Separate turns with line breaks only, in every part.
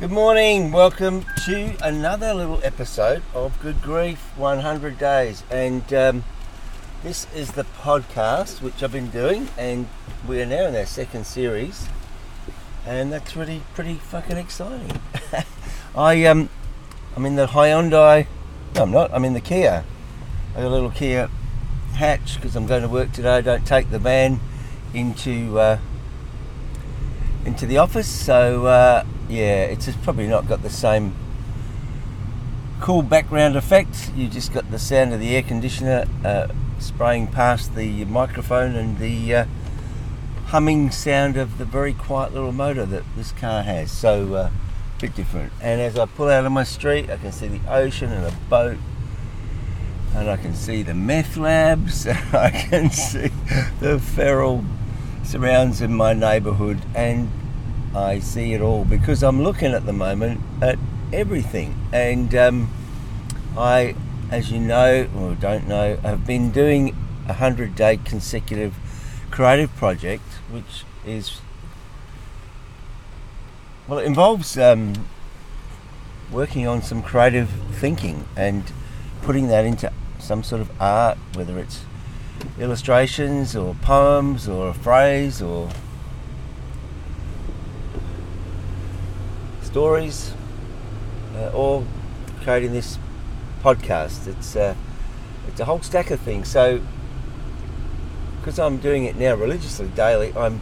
Good morning. Welcome to another little episode of Good Grief 100 Days. And um, this is the podcast which I've been doing, and we are now in our second series. And that's really pretty fucking exciting. I um, I'm in the Hyundai. No, I'm not. I'm in the Kia. I got a little Kia hatch because I'm going to work today. I don't take the van into uh, into the office. So uh, yeah, it's just probably not got the same cool background effect. You just got the sound of the air conditioner uh, spraying past the microphone and the uh, humming sound of the very quiet little motor that this car has. So uh, a bit different. And as I pull out of my street, I can see the ocean and a boat. And I can see the meth labs. I can see the feral surrounds in my neighbourhood, and I see it all because I'm looking at the moment at everything. And um, I, as you know or don't know, have been doing a hundred day consecutive creative project, which is well, it involves um, working on some creative thinking and putting that into some sort of art, whether it's illustrations or poems or a phrase or stories, uh, or creating this podcast. It's uh, it's a whole stack of things. So because I'm doing it now religiously daily, I'm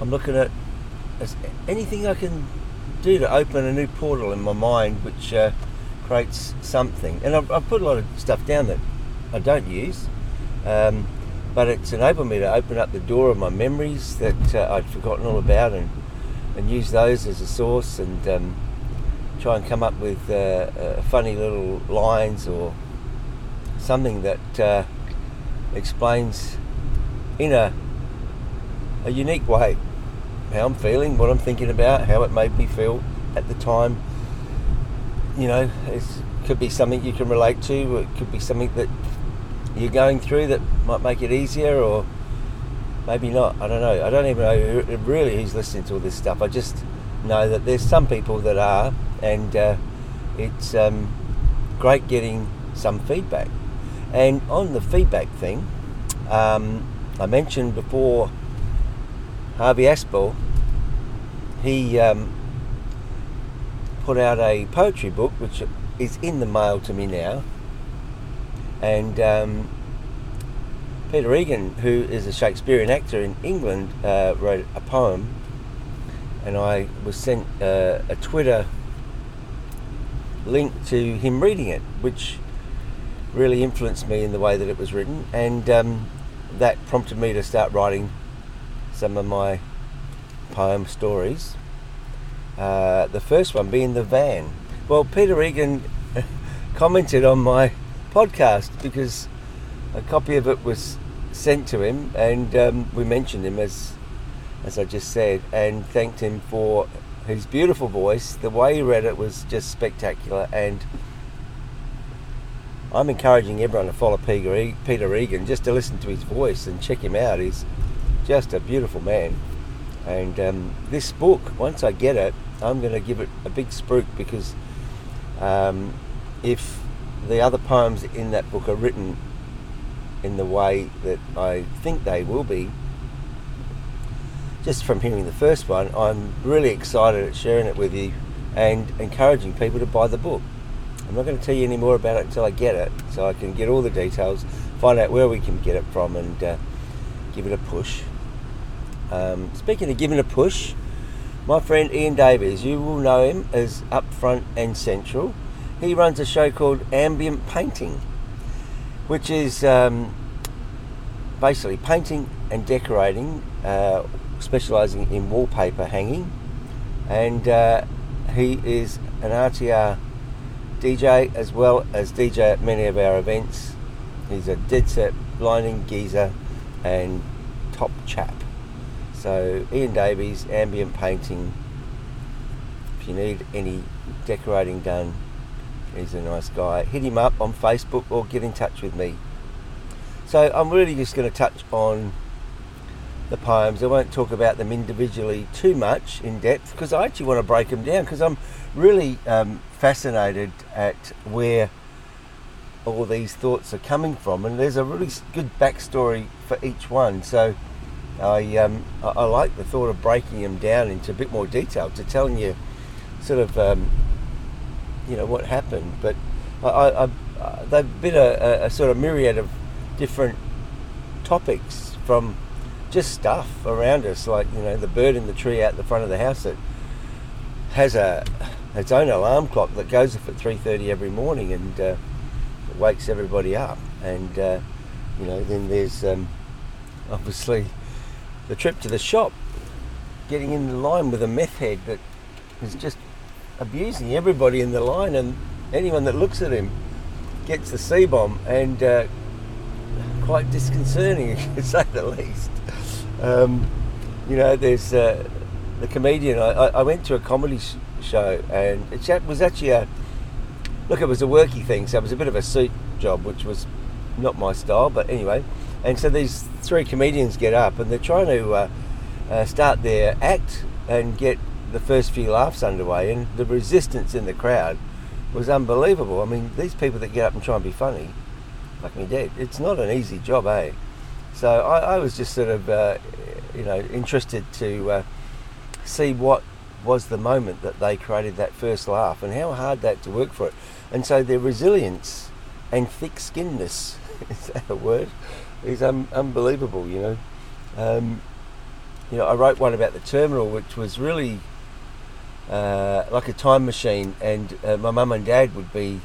I'm looking at anything I can do to open a new portal in my mind, which uh, creates something. And I've, I've, put a lot of stuff down that I don't use, um, but it's enabled me to open up the door of my memories that uh, I'd forgotten all about, and and use those as a source, and um, try and come up with uh, uh funny little lines or something that uh, explains in a a unique way how I'm feeling, what I'm thinking about, how it made me feel at the time. You know, it could be something you can relate to, it could be something that you're going through that might make it easier, or maybe not. I don't know. I don't even know who, really who's listening to all this stuff. I just know that there's some people that are, and uh, it's um, great getting some feedback. And on the feedback thing, um, I mentioned before Harvey Aspel, he um, put out a poetry book which is in the mail to me now. And um, Peter Egan, who is a Shakespearean actor in England, uh, wrote a poem, and I was sent uh, a Twitter link to him reading it, which really influenced me in the way that it was written. And um, that prompted me to start writing some of my poem stories. Uh, the first one being the van. Well, Peter Egan commented on my podcast because a copy of it was sent to him, and um, we mentioned him as as I just said, and thanked him for his beautiful voice. The way he read it was just spectacular, and I'm encouraging everyone to follow Peter, Peter just to listen to his voice and check him out. He's just a beautiful man. And um, this book, once I get it, I'm going to give it a big spruik because um, if the other poems in that book are written in the way that I think they will be, just from hearing the first one, I'm really excited at sharing it with you and encouraging people to buy the book. I'm not going to tell you any more about it until I get it, so I can get all the details, find out where we can get it from, and uh, give it a push. Um, speaking of giving a push, my friend Ian Davies, you will know him as Up Front and Central. He runs a show called Ambient Painting, which is um, basically painting and decorating, uh, specialising in wallpaper hanging. And uh, he is an RTR DJ as well as DJ at many of our events. He's a dead set blinding geezer and top chap. So Ian Davies, ambient painting. If you need any decorating done, he's a nice guy. Hit him up on Facebook or get in touch with me. So I'm really just going to touch on the poems. I won't talk about them individually too much in depth because I actually want to break them down because I'm really um, fascinated at where all these thoughts are coming from, and there's a really good backstory for each one. So I, um, I, I, like the thought of breaking them down into a bit more detail to telling you sort of um, you know what happened. But I, I, I they've been a, a, sort of myriad of different topics from just stuff around us, like you know the bird in the tree out the front of the house that has a its own alarm clock that goes off at 3:30 every morning and uh, wakes everybody up. And uh, you know then there's um, obviously the trip to the shop, getting in the line with a meth head that is just abusing everybody in the line, and anyone that looks at him gets the C bomb, and uh, quite disconcerting, to say the least. Um, you know, there's uh, the comedian. I, I, went to a comedy sh- show, and it was actually a look. It was a worky thing, so it was a bit of a suit job, which was not my style. But anyway, and so these three comedians get up, and they're trying to uh, uh, start their act and get the first few laughs underway, and the resistance in the crowd was unbelievable. I mean, these people that get up and try and be funny, fuck me dead. It's not an easy job, eh? So I, I was just sort of, uh, you know, interested to uh, see what was the moment that they created that first laugh and how hard that to work for it. And so their resilience and thick-skinnedness, is that a word, is un- unbelievable, you know. Um, you know, I wrote one about the terminal, which was really uh, like a time machine, and uh, my mum and dad would be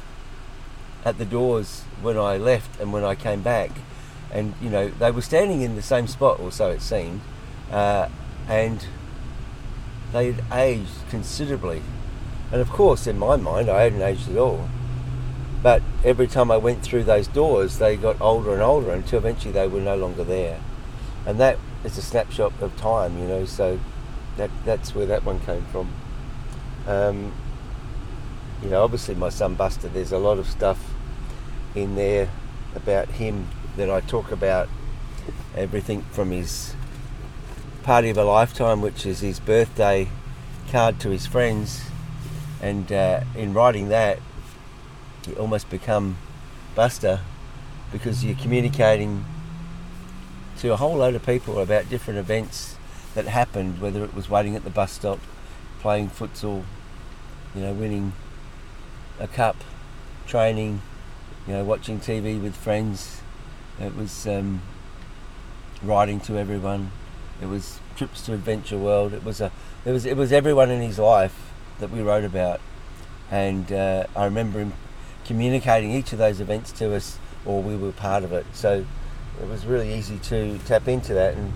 at the doors when I left and when I came back, and you know they were standing in the same spot, or so it seemed, uh, and they'd aged considerably, and of course in my mind I hadn't aged at all. But every time I went through those doors, they got older and older until eventually they were no longer there, and that is a snapshot of time, you know. So that that's where that one came from. Um, you know, obviously my son Buster, there's a lot of stuff in there about him that I talk about. Everything from his party of a lifetime, which is his birthday card to his friends, and uh, in writing that, you almost become Buster because you're communicating to a whole load of people about different events that happened, whether it was waiting at the bus stop, playing futsal, you know, winning a cup, training, you know, watching TV with friends. It was um, writing to everyone. It was trips to Adventure World. It was a, it was it was everyone in his life that we wrote about, and uh, I remember him communicating each of those events to us, or we were part of it. So it was really easy to tap into that, and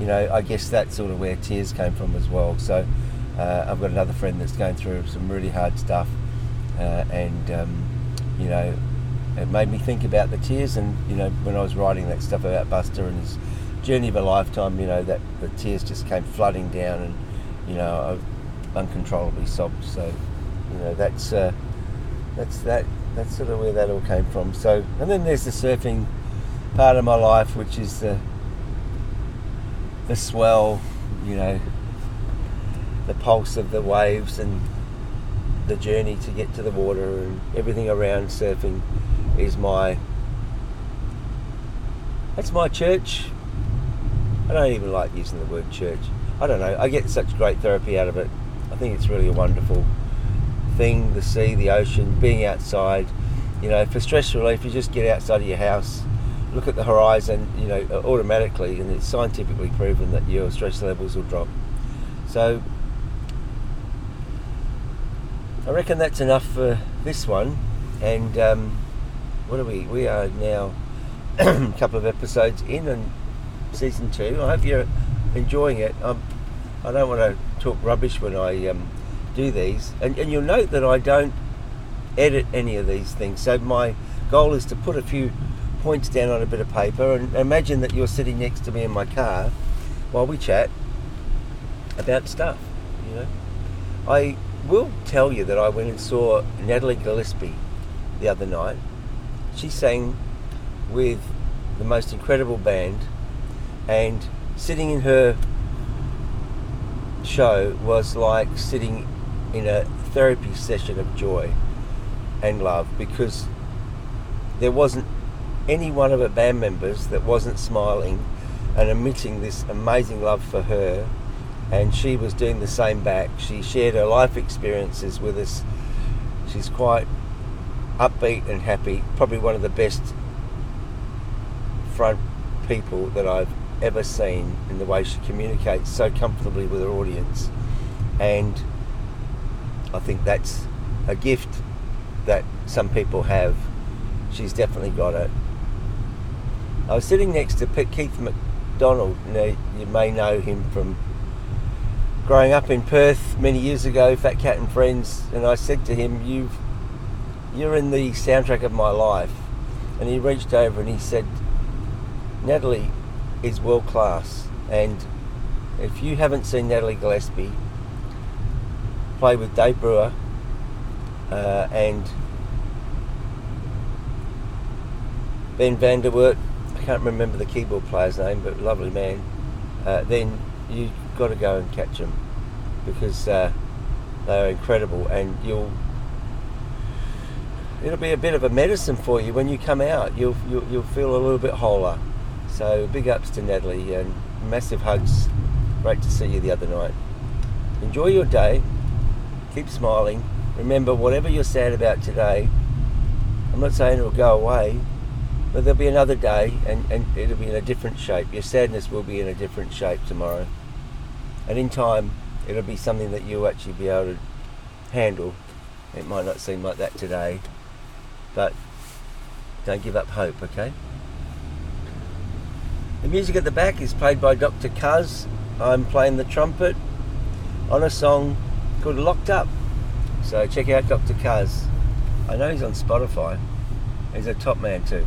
you know, I guess that's sort of where tears came from as well. So uh, I've got another friend that's going through some really hard stuff, uh, and um, you know, it made me think about the tears. And you know, when I was writing that stuff about Buster and his journey of a lifetime, you know, that the tears just came flooding down, and you know, I uncontrollably sobbed. So, you know, that's uh, that's that. That's sort of where that all came from. So, and then there's the surfing part of my life, which is the the swell, you know, the pulse of the waves and the journey to get to the water and everything around surfing is my that's my church. I don't even like using the word church. I don't know. I get such great therapy out of it. I think it's really a wonderful thing, the sea, the ocean, being outside. You know, for stress relief, you just get outside of your house, look at the horizon, you know, automatically, and it's scientifically proven that your stress levels will drop. So I reckon that's enough for this one. And um, what are we? We are now a couple of episodes in and season two. I hope you're enjoying it. I'm, I do not want to talk rubbish when I um, do these. And, and you'll note that I don't edit any of these things. So my goal is to put a few points down on a bit of paper and imagine that you're sitting next to me in my car while we chat about stuff. You know, I will tell you that I went and saw Natalie Gillespie the other night. She sang with the most incredible band, and sitting in her show was like sitting in a therapy session of joy and love because there wasn't any one of her band members that wasn't smiling and emitting this amazing love for her and she was doing the same back she shared her life experiences with us she's quite upbeat and happy probably one of the best front people that I've ever seen in the way she communicates so comfortably with her audience. And I think that's a gift that some people have. She's definitely got it. I was sitting next to Keith McDonald. You, you may know him from growing up in Perth many years ago, Fat Cat and Friends, and I said to him, "You've, you're in the soundtrack of my life." And he reached over and he said, "Natalie, is world class. And if you haven't seen Natalie Gillespie play with Dave Brewer uh, and Ben Vanderwert, I can't remember the keyboard player's name, but lovely man, uh, then you've got to go and catch them because uh, they are incredible and you'll it'll be a bit of a medicine for you when you come out you'll, you'll, you'll feel a little bit wholer so big ups to Natalie and massive hugs. Great to see you the other night. Enjoy your day. Keep smiling. Remember, whatever you're sad about today, I'm not saying it'll go away, but there'll be another day and, and it'll be in a different shape. Your sadness will be in a different shape tomorrow. And in time, it'll be something that you'll actually be able to handle. It might not seem like that today, but don't give up hope, okay? The music at the back is played by Dr. Kuz. I'm playing the trumpet on a song called Locked Up. So check out Dr. Kuz. I know he's on Spotify. He's a top man too.